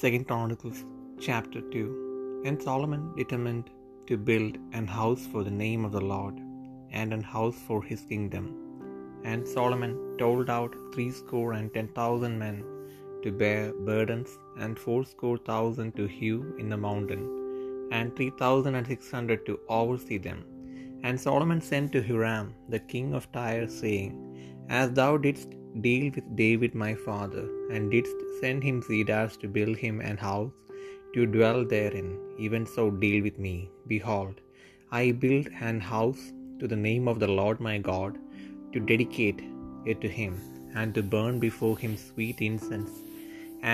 Second Chronicles chapter 2 And Solomon determined to build an house for the name of the Lord, and an house for his kingdom. And Solomon told out threescore and ten thousand men to bear burdens, and fourscore thousand to hew in the mountain, and three thousand and six hundred to oversee them. And Solomon sent to Hiram the king of Tyre, saying, As thou didst deal with David my father, and didst send him cedars to build him an house to dwell therein, even so deal with me. Behold, I build an house to the name of the Lord my God, to dedicate it to him, and to burn before him sweet incense,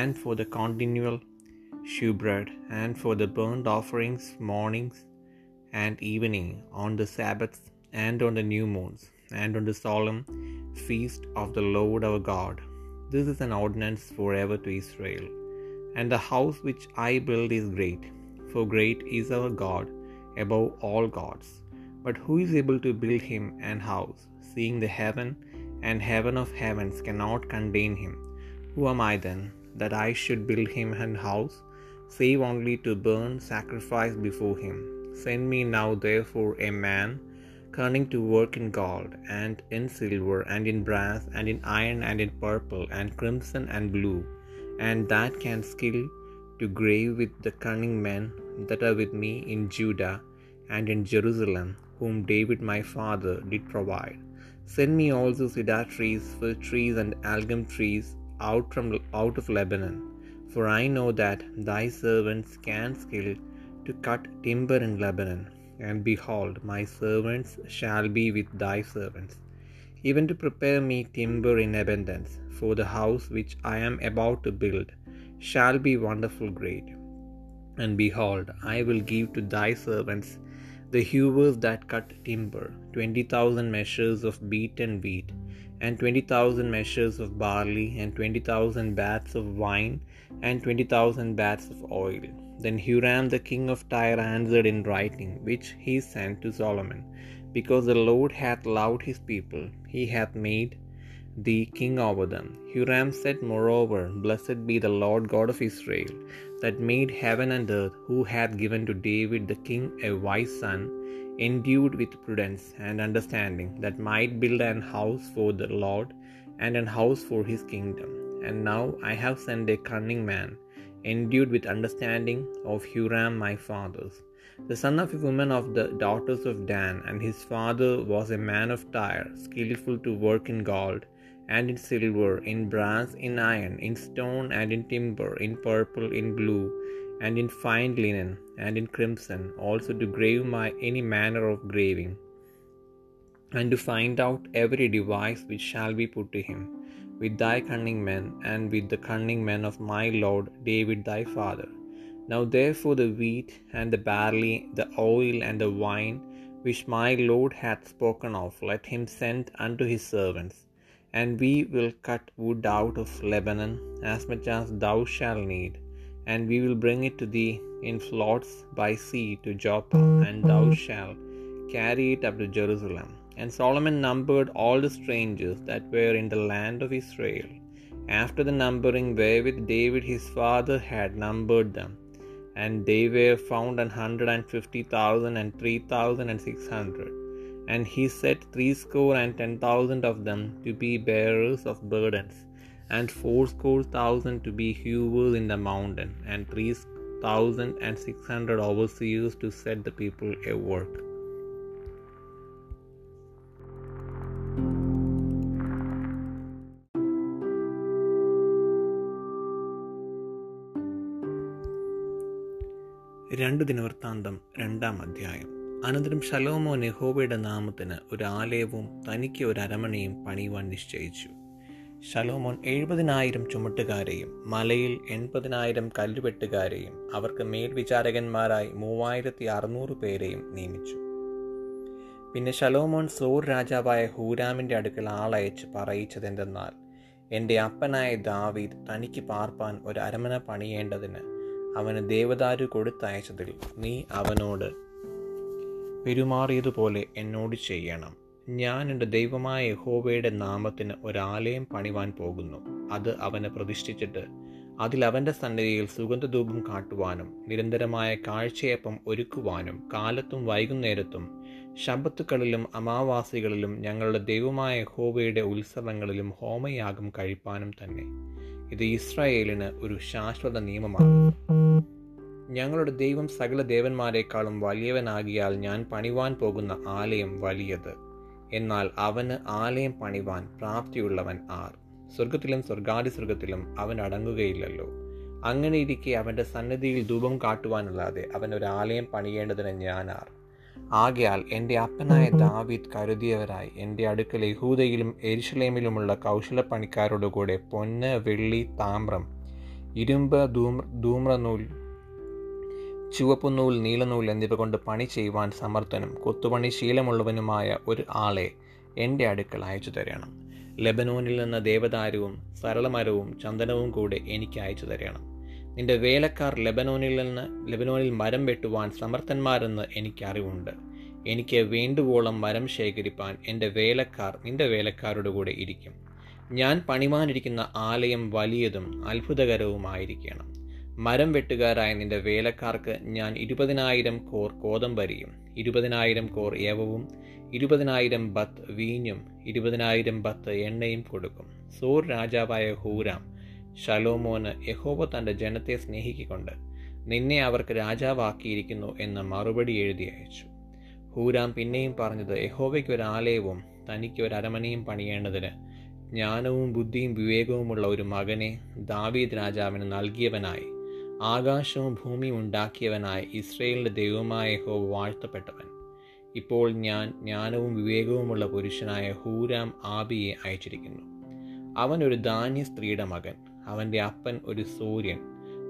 and for the continual shewbread, and for the burnt offerings mornings and evening, on the Sabbaths, and on the new moons, and on the solemn feast of the Lord our God. This is an ordinance forever to Israel. And the house which I build is great, for great is our God above all gods. But who is able to build him an house, seeing the heaven and heaven of heavens cannot contain him? Who am I then, that I should build him an house, save only to burn sacrifice before him? Send me now therefore a man cunning to work in gold, and in silver, and in brass, and in iron, and in purple, and crimson, and blue, and that can skill to grave with the cunning men that are with me in Judah and in Jerusalem, whom David my father did provide. Send me also cedar trees, fir trees, and algum trees out from out of Lebanon, for I know that thy servants can skill to cut timber in Lebanon. And behold, my servants shall be with thy servants, even to prepare me timber in abundance, for the house which I am about to build shall be wonderful great. And behold, I will give to thy servants the hewers that cut timber, twenty thousand measures of beaten wheat, and twenty thousand measures of barley, and twenty thousand baths of wine, and twenty thousand baths of oil. Then Huram the king of Tyre answered in writing, which he sent to Solomon, Because the Lord hath loved his people, he hath made thee king over them. Huram said moreover, Blessed be the Lord God of Israel, that made heaven and earth, who hath given to David the king a wise son, endued with prudence and understanding, that might build an house for the Lord, and an house for his kingdom. And now I have sent a cunning man, endued with understanding of Huram my father's, the son of a woman of the daughters of Dan, and his father was a man of Tyre, skillful to work in gold, and in silver, in brass, in iron, in stone, and in timber, in purple, in blue, and in fine linen, and in crimson, also to grave my any manner of graving, and to find out every device which shall be put to him, with thy cunning men, and with the cunning men of my lord David thy father. Now therefore the wheat, and the barley, the oil, and the wine, which my lord hath spoken of, let him send unto his servants and we will cut wood out of Lebanon, as much as thou shalt need, and we will bring it to thee in floats by sea to Joppa, and thou mhm. shalt carry it up to Jerusalem. And Solomon numbered all the strangers that were in the land of Israel, after the numbering wherewith David his father had numbered them, and they were found an hundred and fifty thousand and three thousand and six hundred. And he set threescore and ten thousand of them to be bearers of burdens, and fourscore thousand to be hewers in the mountain, and three thousand and six hundred overseers to set the people at work. രണ്ട് ദിനവൃത്താന്തം രണ്ടാം അധ്യായം അനന്തരം ശലോമോ നെഹോബയുടെ നാമത്തിന് ഒരു ആലയവും തനിക്ക് ഒരു അരമനയും പണിയുവാൻ നിശ്ചയിച്ചു ശലോമോൻ എഴുപതിനായിരം ചുമട്ടുകാരെയും മലയിൽ എൺപതിനായിരം കല്ലുവെട്ടുകാരെയും അവർക്ക് മേൽവിചാരകന്മാരായി മൂവായിരത്തി അറുന്നൂറ് പേരെയും നിയമിച്ചു. പിന്നെ ശലോമോൻ സോർ രാജാവായ ഹൂരാമിന്റെ അടുക്കൽ ആളയച്ച് പറയിച്ചതെന്തെന്നാൽ എന്റെ അപ്പനായ ദാവീദ് തനിക്ക് പാർപ്പാൻ ഒരു അരമന പണിയേണ്ടതിന് അവന് ദേവദാരു കൊടുത്തയച്ചതിൽ നീ അവനോട് പെരുമാറിയതുപോലെ എന്നോട് ചെയ്യണം. ഞാൻ എന്റെ ദൈവമായ യഹോവയുടെ നാമത്തിന് ഒരാലയം പണിവാൻ പോകുന്നു. അത് അവനെ പ്രതിഷ്ഠിച്ചിട്ട് അതിൽ അവന്റെ സന്നിധിയിൽ സുഗന്ധധൂപം കാട്ടുവാനും നിരന്തരമായ കാഴ്ചയപ്പം ഒരുക്കുവാനും കാലത്തും വൈകുന്നേരത്തും ശബത്തുക്കളിലും അമാവാസികളിലും ഞങ്ങളുടെ ദൈവമായ ഹോബയുടെ ഉത്സവങ്ങളിലും ഹോമയാഗം കഴിപ്പാനും തന്നെ. ഇത് ഇസ്രായേലിന് ഒരു ശാശ്വത നിയമമാണ്. ഞങ്ങളുടെ ദൈവം സകല ദേവന്മാരെക്കാളും വലിയവനാകിയാൽ ഞാൻ പണിവാൻ പോകുന്ന ആലയം വലിയത്. എന്നാൽ അവന് ആലയം പണിവാൻ പ്രാപ്തിയുള്ളവൻ ആർ. സ്വർഗത്തിലും സ്വർഗാദി സ്വർഗത്തിലും അവൻ അടങ്ങുകയില്ലല്ലോ. അങ്ങനെ ഇരിക്കെ അവന്റെ സന്നിധിയിൽ ധൂപം കാട്ടുവാനല്ലാതെ അവൻ ഒരു ആലയം പണിയേണ്ടതിന് ഞാനാർ ആകയാൽ എന്റെ അപ്പനായ ദാവീദ് കരുതിയവരായി എന്റെ അടുക്കൽ യഹൂദയിലും എരിശലേമിലുമുള്ള കൗശലപ്പണിക്കാരോടുകൂടെ പൊന്ന് വെള്ളി താമ്രം ഇരുമ്പ് ധൂമ്ര ധൂമ്രനൂൽ ചുവപ്പുനൂൽ നീലനൂൽ എന്നിവ കൊണ്ട് പണി ചെയ്യുവാൻ സമർത്ഥനും കൊത്തുപണി ശീലമുള്ളവനുമായ ഒരു ആളെ എന്റെ അടുക്കൽ അയച്ചു തരണം. ലബനോനിൽ നിന്ന് ദേവദാരവും സരളമരവും ചന്ദനവും കൂടെ എനിക്ക് അയച്ചു തരണം. നിന്റെ വേലക്കാർ ലെബനോനിൽ നിന്ന് ലബനോനിൽ മരം വെട്ടുവാൻ സമർത്ഥന്മാരെന്ന് എനിക്ക് അറിവുണ്ട്. എനിക്ക് വേണ്ടുവോളം മരം ശേഖരിപ്പാൻ എന്റെ വേലക്കാർ നിന്റെ വേലക്കാരുടെ കൂടെ ഇരിക്കും. ഞാൻ പണിമാനിരിക്കുന്ന ആലയം വലിയതും അത്ഭുതകരവുമായിരിക്കണം. മരം വെട്ടുകാരായ നിന്റെ വേലക്കാർക്ക് ഞാൻ ഇരുപതിനായിരം കോർ കോതമ്പരിയും ഇരുപതിനായിരം കോർ യവവും ഇരുപതിനായിരം ബത്ത് വീഞ്ഞും ഇരുപതിനായിരം ബത്ത് എണ്ണയും കൊടുക്കും. സോർ രാജാവായ ഹൂരാം ഷലോമോന് യഹോബ തന്റെ ജനത്തെ സ്നേഹിക്കൊണ്ട് നിന്നെ അവർക്ക് രാജാവാക്കിയിരിക്കുന്നു എന്ന് മറുപടി എഴുതി അയച്ചു ഹൂരാം പിന്നെയും പറഞ്ഞത് യഹോവയ്ക്ക് ഒരു ആലയവും തനിക്ക് ഒരു അരമനയും പണിയേണ്ടതിന് ജ്ഞാനവും ബുദ്ധിയും വിവേകവുമുള്ള ഒരു മകനെ ദാവീദ് രാജാവിന് നൽകിയവനായി. ആകാശവും ഭൂമിയും ഉണ്ടാക്കിയവനായ ഇസ്രയേലിന്റെ ദൈവമായ ഹോ വാഴ്ത്തപ്പെട്ടവൻ. ഇപ്പോൾ ഞാൻ ജ്ഞാനവും വിവേകവുമുള്ള പുരുഷനായ ഹൂരാം ആബിയെ അയച്ചിരിക്കുന്നു. അവൻ ഒരു ധാന്യ സ്ത്രീയുടെ മകൻ. അവന്റെ അപ്പൻ ഒരു സൂര്യൻ.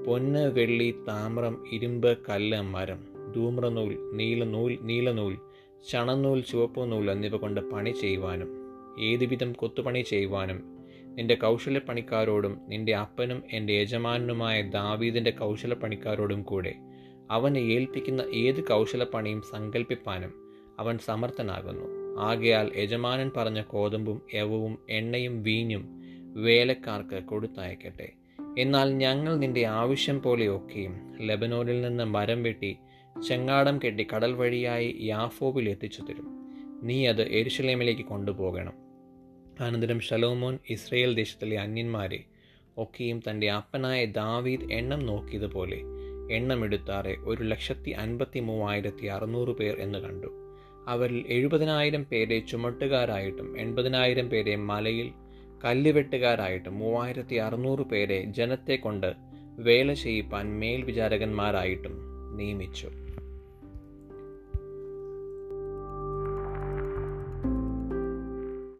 പൊന്ന് വെള്ളി താമ്രം ഇരുമ്പ് കല്ല് മരം. ധൂമ്രനൂൽ നീലനൂൽ നീലനൂൽ. ചണനൂൽ ചുവപ്പുനൂൽ എന്നിവ കൊണ്ട് പണി ചെയ്യുവാനും ഏതുവിധം കൊത്തുപണി ചെയ്യുവാനും നിന്റെ കൗശലപ്പണിക്കാരോടും നിന്റെ അപ്പനും എന്റെ യജമാനനുമായ ദാവീദിന്റെ കൗശലപ്പണിക്കാരോടും കൂടെ. അവനെ ഏൽപ്പിക്കുന്ന ഏത് കൗശലപ്പണിയും സങ്കല്പിപ്പാനും അവൻ സമർത്ഥനാകുന്നു. ആകയാൽ യജമാനൻ പറഞ്ഞ കോതമ്പും യവവും എണ്ണയും വീഞ്ഞും വേലക്കാർക്ക് കൊടുത്തയക്കട്ടെ. എന്നാൽ ഞങ്ങൾ നിന്റെ ആവശ്യം പോലെയൊക്കെയും ലബനോനിൽ നിന്ന് മരം വെട്ടി ചെങ്ങാടം കെട്ടി കടൽ വഴിയായി യാഫോവിൽ എത്തിച്ചു തരും നീ അത് എരുഷലേമിലേക്ക് കൊണ്ടുപോകണം. അനന്തരം ഷലോമോൻ ഇസ്രയേൽ ദേശത്തിലെ അന്യന്മാരെ ഒക്കെയും തന്റെ അപ്പനായ ദാവീദ് എണ്ണം നോക്കിയതുപോലെ എണ്ണമെടുത്താറെ ഒരു ലക്ഷത്തി അൻപത്തി മൂവായിരത്തി അറുന്നൂറ് പേർ എന്ന് കണ്ടു. അവരിൽ എഴുപതിനായിരം പേരെ ചുമട്ടുകാരായിട്ടും എൺപതിനായിരം പേരെ മലയിൽ കല്ലുവെട്ടുകാരായിട്ടും മൂവായിരത്തി അറുന്നൂറ് പേരെ ജനത്തെ കൊണ്ട് വേല ചെയ്യിപ്പാൻ മേൽവിചാരകന്മാരായിട്ടും നിയമിച്ചു.